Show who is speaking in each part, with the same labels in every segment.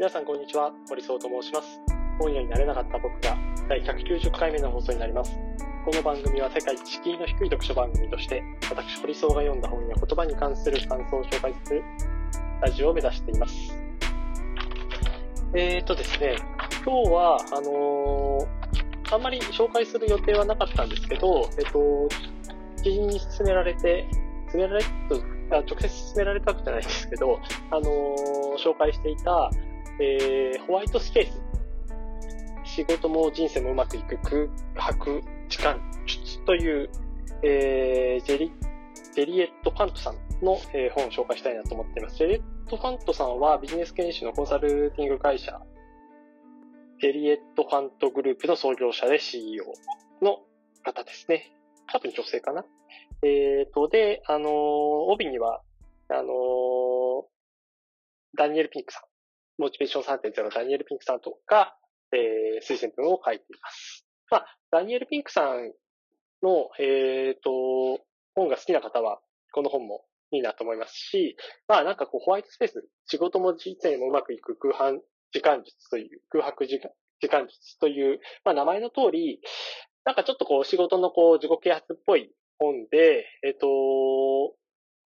Speaker 1: 皆さんこんにちは、堀総と申します。本屋になれなかった僕が第190回目の放送になります。この番組は世界一敷居の低い読書番組として、私堀総が読んだ本や言葉に関する感想を紹介するラジオを目指しています。えーとですね、今日は、あのー、あんまり紹介する予定はなかったんですけど、えっ、と、知人に勧められて、勧められあ直接勧められたわけじゃないですけど、あのー、紹介していた、えー、ホワイトスペース。仕事も人生もうまくいく空白時間術という、えー、ジェリ、ジェリエット・ファントさんの、えー、本を紹介したいなと思っています。ジェリエット・ファントさんはビジネス研修のコンサルティング会社、ジェリエット・ファントグループの創業者で CEO の方ですね。多分女性かな。えっ、ー、と、で、あのー、帯には、あのー、ダニエル・ピンクさん、モチベーション3.0のダニエル・ピンクさんとか、えー、推薦文を書いています。まあ、ダニエル・ピンクさんの、えっ、と、本が好きな方は、この本もいいなと思いますし、まあなんかこうホワイトスペース、仕事も人生もうまくいく空白時間術という、空白時間時間術という、まあ名前の通り、なんかちょっとこう仕事のこう自己啓発っぽい本で、えっ、と、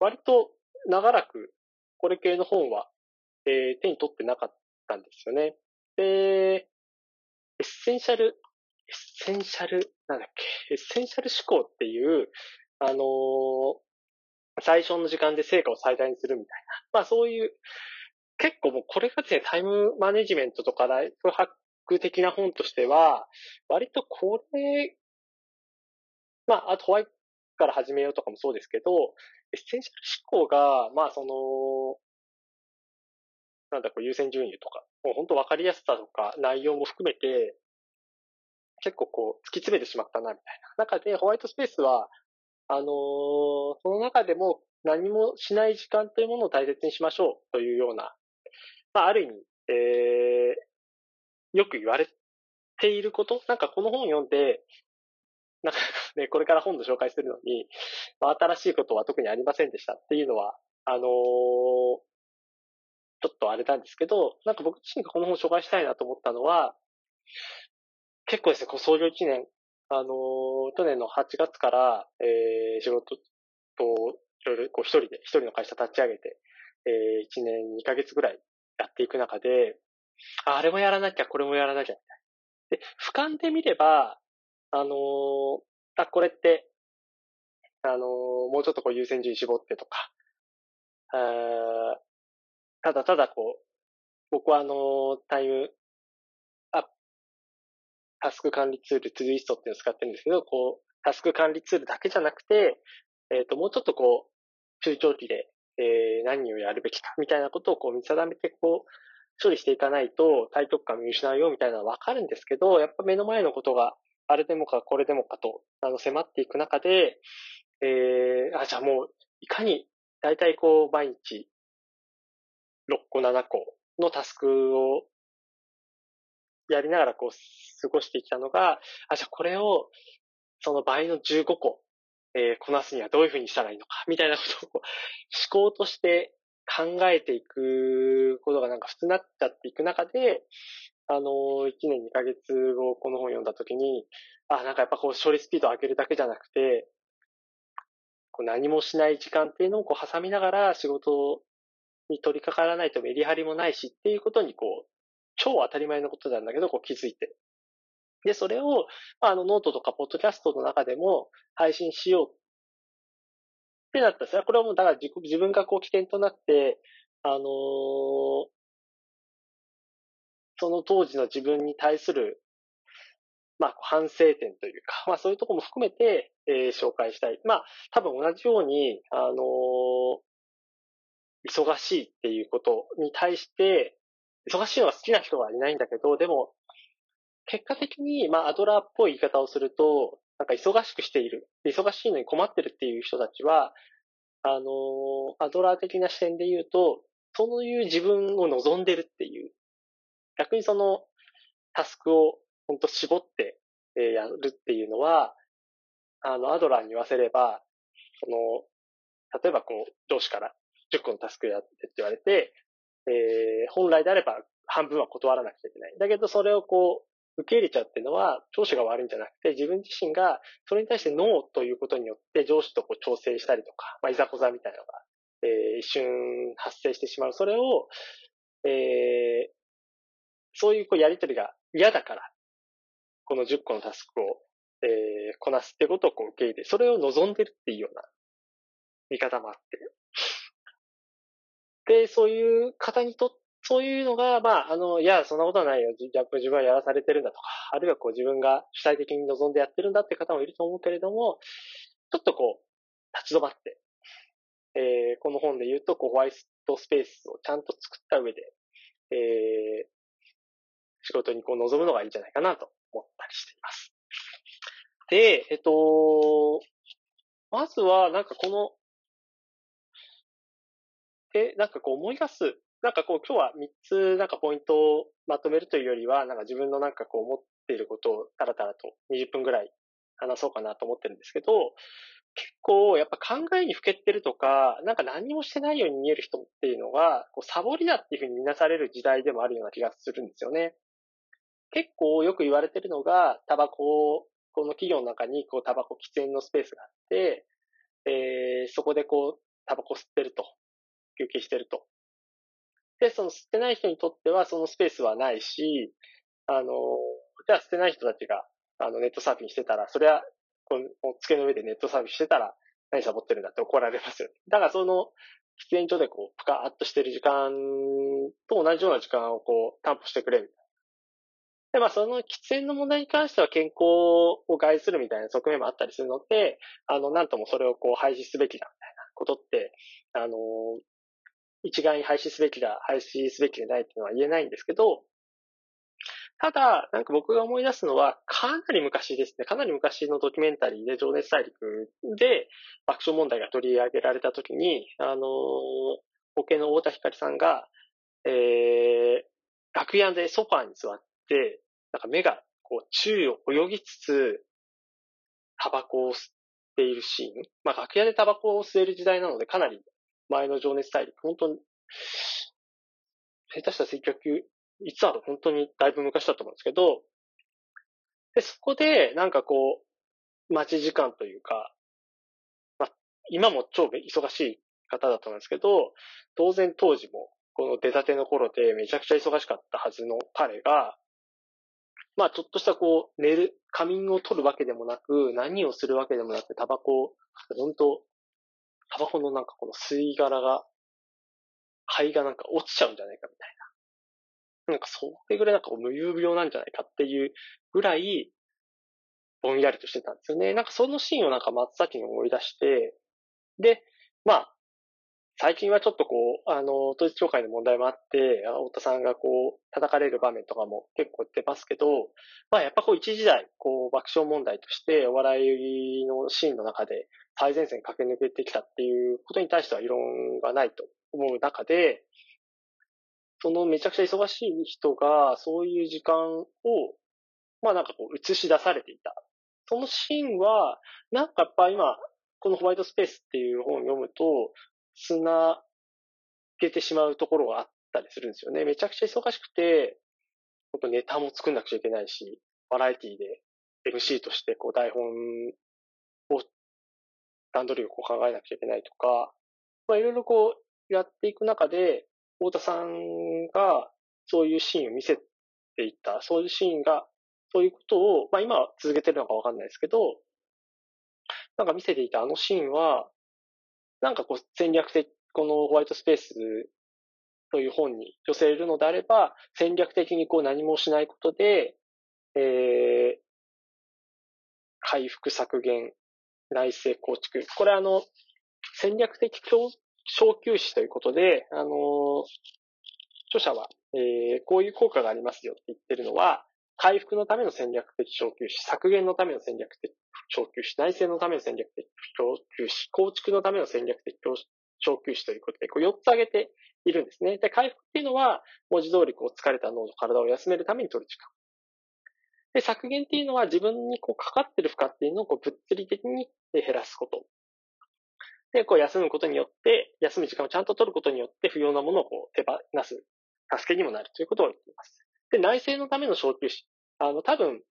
Speaker 1: 割と長らくこれ系の本は、えー、手に取ってなかったんですよね。で、エッセンシャル、エッセンシャル、なんだっけ、エッセンシャル思考っていう、あのー、最初の時間で成果を最大にするみたいな。まあそういう、結構もうこれがですね、タイムマネジメントとかライフハック的な本としては、割とこれ、まあ、あとホワイトから始めようとかもそうですけど、エッセンシャル思考が、まあその、なんだこう優先順位とか、もう本当分かりやすさとか内容も含めて、結構こう突き詰めてしまったなみたいな。中で white space は、あのー、その中でも何もしない時間というものを大切にしましょうというような、まあある意味、えー、よく言われていること、なんかこの本読んで、なんかね、これから本の紹介するのに、まあ、新しいことは特にありませんでしたっていうのは、あのー、ちょっとあれなんですけど、なんか僕自身がこの本を紹介したいなと思ったのは、結構ですね、こう創業1年、あのー、去年の8月から、えー、仕事と、いろいろこう一人で、一人の会社立ち上げて、えー、1年2ヶ月ぐらいやっていく中で、あれもやらなきゃ、これもやらなきゃ、みたいな。で、俯瞰で見れば、あのー、あ、これって、あのー、もうちょっとこう優先順位絞ってとか、あただただこう、僕はあの、タイム、あ、タスク管理ツール、トゥーイストっていうのを使ってるんですけど、こう、タスク管理ツールだけじゃなくて、えっ、と、もうちょっとこう、中長期で、えー、何をやるべきか、みたいなことをこう見定めて、こう、処理していかないと、体得感見失うよ、みたいなのはわかるんですけど、やっぱ目の前のことがあれでもかこれでもかと、あの、迫っていく中で、えー、あ、じゃあもう、いかに、だいたいこう、毎日、6個、7個のタスクをやりながらこう、過ごしてきたのが、あ、じゃあこれを、その倍の15個、えー、こなすにはどういうふうにしたらいいのか、みたいなことを思考として考えていくことがなんか普通になっちゃっていく中で、あの、1年2ヶ月後この本読んだ時に、あ、なんかやっぱこう処理スピードを上げるだけじゃなくて、こう何もしない時間っていうのをこう挟みながら仕事に取り掛からないとメリハリもないしっていうことにこう、超当たり前のことなんだけど、こう気づいて。で、それを、あの、ノートとかポッドキャストの中でも配信しようってなったんですね。これはもう、だから自自分がこう起点となって、あのー、その当時の自分に対する、まあ、反省点というか、まあ、そういうとこも含めて、えー、紹介したい。まあ、多分同じように、あのー、忙しいっていうことに対して、忙しいのが好きな人はいないんだけど、でも、結果的に、まあ、アドラーっぽい言い方をすると、なんか忙しくしている。忙しいのに困ってるっていう人たちは、あのー、アドラー的な視点で言うと、そういう自分を望んでるっていう逆にそのタスクを本当絞って、えやるっていうのは、あの、アドラーに言わせれば、その、例えばこう、上司から10個のタスクやってって言われて、えー、本来であれば半分は断らなくちゃいけない。だけど、それをこう、受け入れちゃうっていうのは、上司が悪いんじゃなくて、自分自身が、それに対してノーということによって、上司とこう調整したりとか、まあ、いざこざみたいなのが、えー、一瞬発生してしまう。それを、えー、そういうこうやりとりが嫌だから、この10個のタスクを、えー、こなすってことをこう受け入れ、それを望んでるっていうような見方もあって。で、そういう方にとっそういうのが、まあ、あの、いや、そんなことはないよ。じゃ自分はやらされてるんだとか、あるいはこう自分が主体的に望んでやってるんだって方もいると思うけれども、ちょっとこう、立ち止まって、えー、この本で言うと、こう、ホワイトスペースをちゃんと作った上で、えー、仕事にこう臨むのがいいんじゃないかなと思ったりしています。で、えっと、まずは、なんかこの、え、なんかこう思い出すなんかこう今日は3つなんかポイントをまとめるというよりは、なんか自分のなんかこう思っていることをタラタラと20分ぐらい話そうかなと思ってるんですけど、結構やっぱ考えにふけてるとか、なんか何もしてないように見える人っていうのが、こうサボりだっていうふうに見なされる時代でもあるような気がするんですよね。結構よく言われてるのが、タバコを、この企業の中にこうタバコ喫煙のスペースがあって、えー、そこでこうタバコ吸ってると、休憩してると。で、その捨てない人にとってはそのスペースはないし、あの、じゃあ捨てない人たちが、あの、ネットサーフィンしてたら、それは、この、机の上でネットサーフィンしてたら、何サボってるんだって怒られますよね。だからその、喫煙所でこう、ぷかーっとしてる時間と同じような時間をこう、担保してくれみたいな。で、まあその喫煙の問題に関しては健康を害するみたいな側面もあったりするので、あの、なんともそれをこう廃止すべきだみたいなことって、あの、一概に廃止すべきだ、廃止すべきでないっていうのは言えないんですけど、ただ、なんか僕が思い出すのは、かなり昔ですね。かなり昔のドキュメンタリーで、情熱大陸で、爆笑問題が取り上げられたときに、あのー、保険の太田光さんが、えー、楽屋でソファーに座って、なんか目が、こう、宙を泳ぎつつ、タバコを吸っているシーン。まあ、楽屋でタバコを吸える時代なので、かなり前の情熱大陸、本当に、下手したら1900、いつある本当にだいぶ昔だと思うんですけど、で、そこで、なんかこう、待ち時間というか、まあ、今も超忙しい方だと思うんですけど、当然当時も、この出たての頃でめちゃくちゃ忙しかったはずの彼が、まあちょっとしたこう、寝る、仮眠を取るわけでもなく、何をするわけでもなく、タバコを、本当タバコのなんかこの吸い殻が、灰がなんか落ちちゃうんじゃないかみたいな。なんかそれぐらいなんか無遊病なんじゃないかっていうぐらい、ぼんやりとしてたんですよね。なんかそのシーンをなんか真っ先に思い出して、で、まあ、最近はちょっとこう、あの、統一教会の問題もあって、太田さんがこう、叩かれる場面とかも結構出ますけど、まあやっぱこう一時代、こう、爆笑問題としてお笑いのシーンの中で最前線駆け抜けてきたっていうことに対しては異論がないと思う中で、そのめちゃくちゃ忙しい人が、そういう時間を、まあなんかこう映し出されていた。そのシーンは、なんかやっぱ今、このホワイトスペースっていう本を読むと、つなげてしまうところがあったりするんですよね。めちゃくちゃ忙しくて、本当ネタも作んなくちゃいけないし、バラエティで MC としてこう台本を段取りを考えなくちゃいけないとか、まあいろいろこうやっていく中で、太田さんがそういうシーンを見せていった、そういうシーンが、そういうことを、まあ今は続けてるのかわかんないですけど、なんか見せていたあのシーンは、なんかこう戦略的、このホワイトスペースという本に寄せるのであれば、戦略的にこう何もしないことで、えー、回復削減内政構築。これあの、戦略的小休止ということで、あの、著者は、えー、こういう効果がありますよって言ってるのは、回復のための戦略的小休止、削減のための戦略的小休止、内政のための戦略的小休止、構築のための戦略的小休止ということで、こう4つ挙げているんですね。で、回復っていうのは、文字通りこう疲れた脳の体を休めるために取る時間。で、削減っていうのは自分にこうかかってる負荷っていうのをこう物理的に減らすこと。で、こう休むことによって、休む時間をちゃんと取ることによって不要なものをこう手放す。助けにもなるということを言っています。で、内政のための昇給士。あの、多分、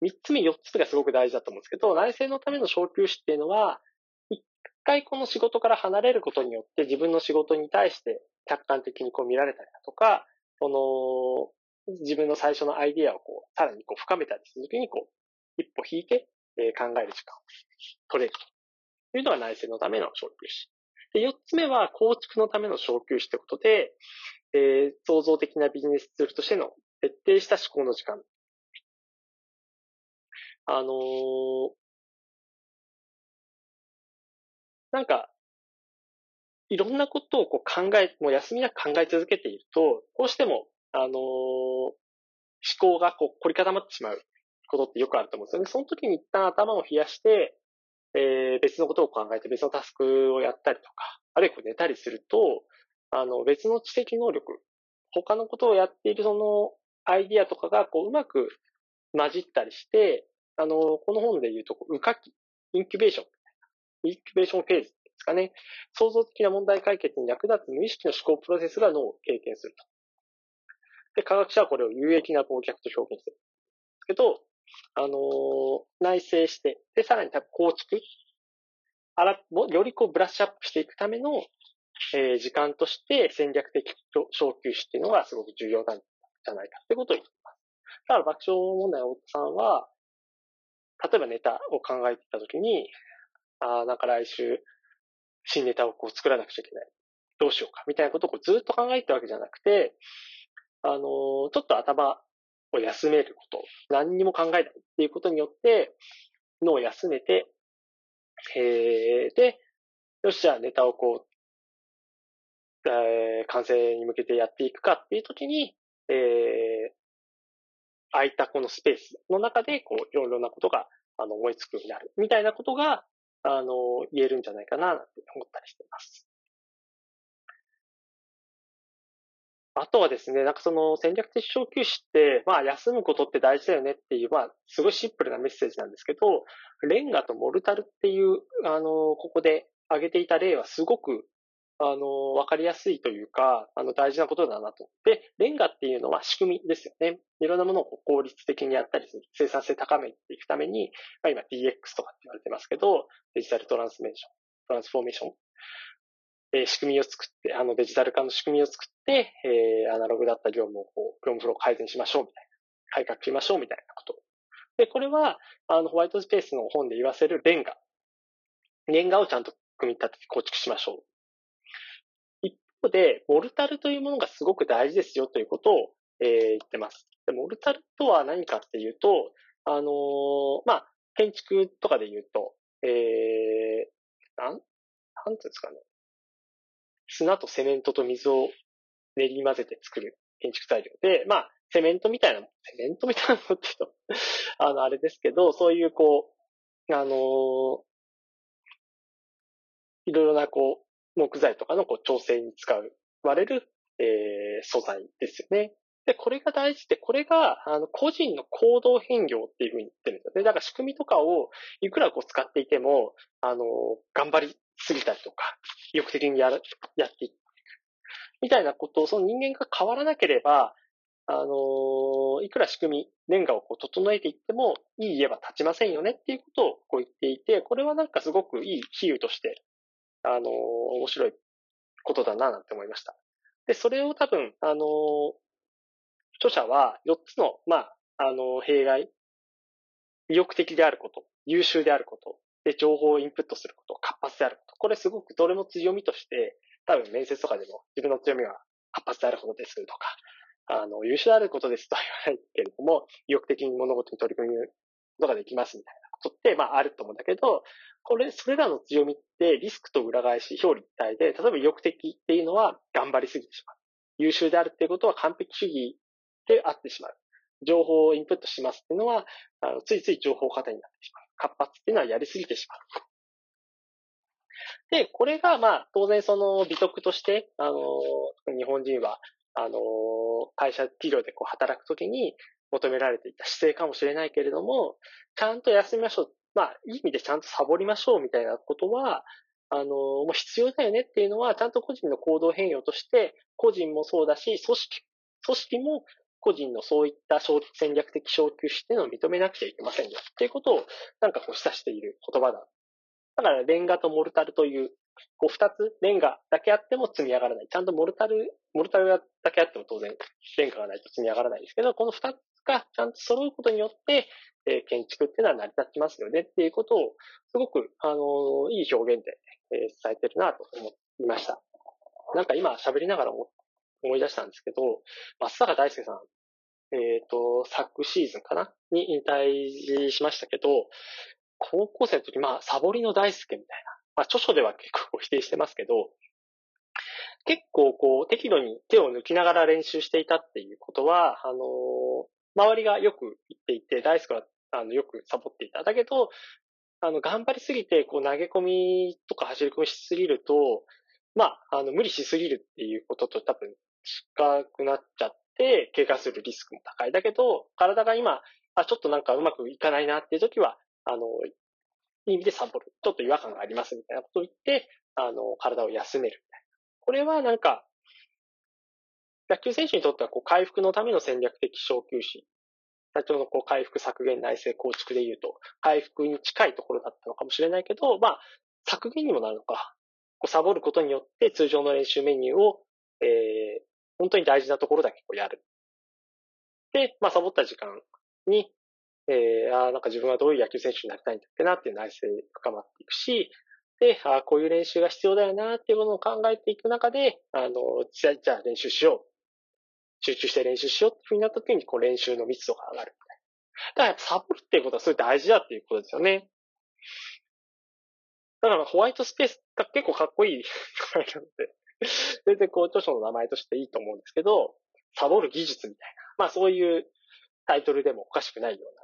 Speaker 1: 三つ目、四つ目がすごく大事だと思うんですけど、内政のための昇給士っていうのは、一回この仕事から離れることによって自分の仕事に対して客観的にこう見られたりだとか、その、自分の最初のアイディアをこう、さらにこう深めたりするときにこう、一歩引いて、えー、考える時間を取れるというのが内政のための昇給士。で、四つ目は構築のための昇給士ということで、えー、創造的なビジネスツールとしての徹底した思考の時間。あのー、なんか、いろんなことをこう考え、もう休みなく考え続けていると、どうしても、あのー、思考えがこう凝り固まってしまうことってよくあると思うんですよね。その時に一旦頭を冷やして、えー、別のことを考えて別のタスクをやったりとか、あるいは寝たりすると、あの、別の知的能力、他のことをやっているそのアイディアとかがこううまく混じったりして、あの、この本で言うと、孵化期、インキュベーション、インキュベーションフェーズですかね。創造的な問題解決に役立つ無意識の思考プロセスが脳を経験すると。で、科学者はこれを有益な忘却と表現する。けど、あのー、内省して、で、さらに多分構築、あら、よりこうブラッシュアップしていくための、えー、時間として戦略的昇級士っていうのがすごく重要なんじゃないかってことを言っています。だから爆笑問題の大田さんは、例えばネタを考えてたときに、ああ、なんか来週、新ネタをこう作らなくちゃいけない。どうしようか。みたいなことをずっと考えてたわけじゃなくて、あのー、ちょっと頭を休めること、何にも考えないっていうことによって、脳を休めて、えー、で、よし、じゃあネタをこう、えー、完成に向けてやっていくかっていうときに、えー、空いたこのスペースの中で、こう、いろいろなことが、あの、思いつくようになる。みたいなことが、あの、言えるんじゃないかな、なんて思ったりしています。あとはですね、なんかその戦略的昇級士って、まあ休むことって大事だよねっていう、まあすごいシンプルなメッセージなんですけど、レンガとモルタルっていう、あの、ここで挙げていた例はすごく、あの、わかりやすいというか、あの、大事なことだなと。で、レンガっていうのは仕組みですよね。いろんなものを効率的にやったりする、生産性高めていくために、まあ今 DX とかって言われてますけど、デジタルトランスメーション、トランスフォーメーションえー、仕組みを作って、あのデジタル化の仕組みを作って、えー、アナログだった業務をこう、業務フロー改善しましょうみたいな。改革しましょうみたいなこと。で、これは、あの、ホワイトスペースの本で言わせるレンガ。レンガをちゃんと組み立てて構築しましょう。方で、モルタルというものがすごく大事ですよということを、えー、言ってます。でモルタルとは何かっていうと、あのー、まあ、建築とかで言うと、えー、なん、なんていうんですかね。砂とセメントと水を練り混ぜて作る建築材料で、まあ、セメントみたいな、セメントみたいなのって言うと あの、あれですけど、そういうこう、あのー、いろいろなこう、木材とかのこう調整に使う、割れる、えー、素材ですよね。で、これが大事で、これが、あの、個人の行動変容っていうふうに言ってるんですよね。だから仕組みとかを、いくらこう使っていても、あの、頑張りすぎたりとか、意欲的にやる、やっていく。みたいなことを、その人間が変わらなければ、あのいくら仕組み、レンガをこう整えていっても、いい家は建ちませんよねっていうことをこう言っていて、これはなんかすごくいい比喩として、あの面白いことだななんて思いました。で、それを多分、あの著者は4つの、まあ、あの弊害、意欲的であること、優秀であること、で、情報をインプットすること、活発であること。これすごくどれも強みとして、多分面接とかでも自分の強みは活発であることですとか、あの、優秀であることですとは言わないけれども、意欲的に物事に取り組むことができますみたいなことって、まああると思うんだけど、これ、それらの強みってリスクと裏返し、表裏一体で、例えば意欲的っていうのは頑張りすぎてしまう。優秀であるっていうことは完璧主義であってしまう。情報をインプットしますっていうのは、あのついつい情報過多になってしまう。活発っていうのはやりすぎてしまう。で、これが、まあ、当然その美徳として、あの、日本人は、あの、会社企業でこう働くときに求められていた姿勢かもしれないけれども、ちゃんと休みましょう。まあ、いい意味でちゃんとサボりましょうみたいなことは、あの、もう必要だよねっていうのは、ちゃんと個人の行動変容として、個人もそうだし、組織組織も個人のそういった戦略的昇級視点を認めなくちゃいけませんよっていうことをなんかこう示唆している言葉だ。だからレンガとモルタルというこう二つ、レンガだけあっても積み上がらない。ちゃんとモルタル、モルタルだけあっても当然、レンガがないと積み上がらないですけど、この二つがちゃんと揃うことによって、え、建築っていうのは成り立ちますよねっていうことを、すごく、あの、いい表現で、え、伝えてるなと思いました。なんか今喋りながら思い出したんですけど、松坂大輔さん、えっ、と、昨シーズンかな？に引退しましたけど、高校生の時、まあ、サボりの大輔みたいな。まあ、著書では結構否定してますけど、結構こう、適度に手を抜きながら練習していたっていうことは、あのー、周りがよく言っていて、大輔は、あの、よくサボっていた。だけど、あの、頑張りすぎて、こう、投げ込みとか走り込みしすぎると、まあ、あの、無理しすぎるっていうことと多分近くなっちゃって、怪我するリスクも高い。だけど、体が今、あ、ちょっとなんかうまくいかないなっていう時は、あの、いい意味でサボる。ちょっと違和感がありますみたいなことを言って、あの、体を休める。これはなんか、野球選手にとってはこう回復のための戦略的小休止。社長のこう回復削減内政構築で言うと、回復に近いところだったのかもしれないけど、まあ、削減にもなるのか。こうサボることによって通常の練習メニューを、えー、本当に大事なところだけこうやる。で、まあ、サボった時間に、えー、ああなんか自分はどういう野球選手になりたいんだっけなっていう内政深まっていくし、で、ああこういう練習が必要だよなっていうものを考えていく中で、あの、じゃあじゃあ練習しよう。集中して練習しようってふうになった時に、こう練習の密度が上がるだからサボるっていうことはすごい大事だっていうことですよね。だからホワイトスペースが結構かっこいい 名前なので、全然こう著書の名前としていいと思うんですけど、サボる技術みたいな。まあそういうタイトルでもおかしくないような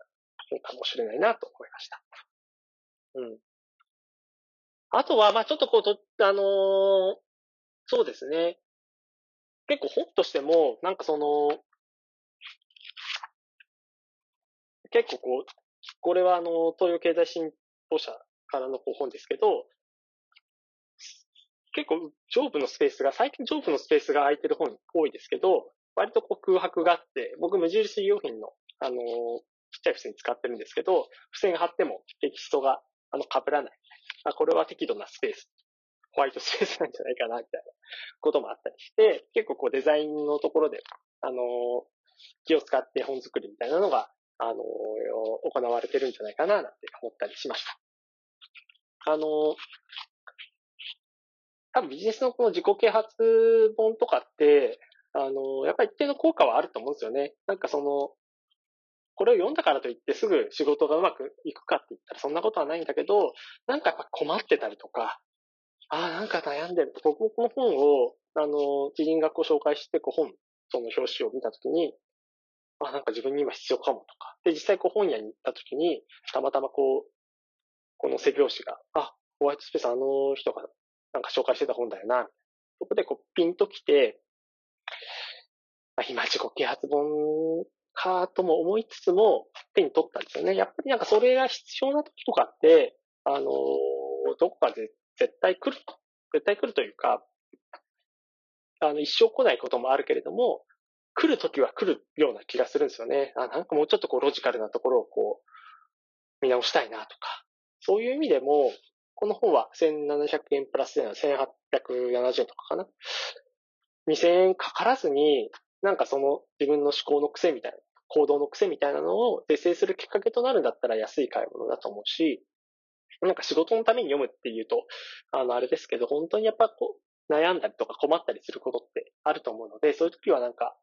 Speaker 1: 本かもしれないなと思いました。うん。あとは、まあちょっとこうと、あのー、そうですね。結構本としても、なんかその、結構こう、これはあの、東洋経済新報社からの本ですけど、結構上部のスペースが、最近上部のスペースが空いてる本多いですけど、割とこう空白があって、僕無印良品の、あのちっちゃい付箋使ってるんですけど、付箋貼ってもテキストが、あの、被らない。あ、これは適度なスペース。ホワイトスペースなんじゃないかな、みたいなこともあったりして、結構こうデザインのところで、あの気を使って本作りみたいなのが、あの行われてるんじゃないかな、なんて思ったりしました。あの多分ビジネスのこの自己啓発本とかって、あの、やっぱり一定の効果はあると思うんですよね。なんかその、これを読んだからといってすぐ仕事がうまくいくかって言ったらそんなことはないんだけど、なんかやっぱ困ってたりとか、ああ、なんか悩んでる。僕もこの本を、あの、知人学を紹介して、こう本、その表紙を見たときに、あ、なんか自分に今必要かもとか。で、実際こう本屋に行ったときに、たまたまこう、この背表紙が、あ、ホワイトスペースあの人がなんか紹介してた本だよな。そこでこうピンときて、あ、今自己啓発本かとも思いつつも手に取ったんですよね。やっぱりなんかそれが必要な時とかって、あの、どこかで絶対来ると。絶対来るというか、あの、一生来ないこともあるけれども、来る時は来るような気がするんですよね。あ、なんかもうちょっとこうロジカルなところをこう、見直したいなとか。そういう意味でも、この本は1700円プラスで1870円とかかな。2000円かからずに、なんかその自分の思考の癖みたいな、行動の癖みたいなのを是正するきっかけとなるんだったら安い買い物だと思うし、なんか仕事のために読むっていうと、あの、あれですけど、本当にやっぱこう、悩んだりとか困ったりすることってあると思うので、そういう時はなんか、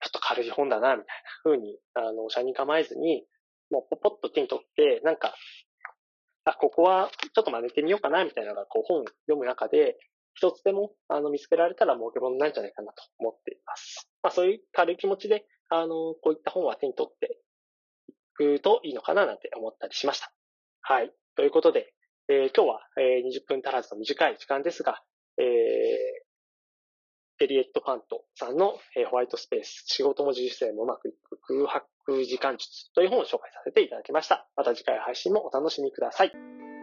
Speaker 1: ちょっと軽い本だな、みたいな風に、あの、車に構えずに、もうポポッと手に取って、なんか、あ、ここはちょっと真似てみようかな、みたいなのが、こう本読む中で、一つでも、あの、見つけられたら儲け物なんじゃないかなと思っています。まあ、そういう軽い気持ちで、あの、こういった本は手に取っていくといいのかな、なんて思ったりしました。はい。ということで、えー、今日は、えー、20分足らずの短い時間ですが、えー、エリエット・ファントさんの、えー、ホワイトスペース、仕事も自主性もうまくいく空白時間術という本を紹介させていただきました。また次回配信もお楽しみください。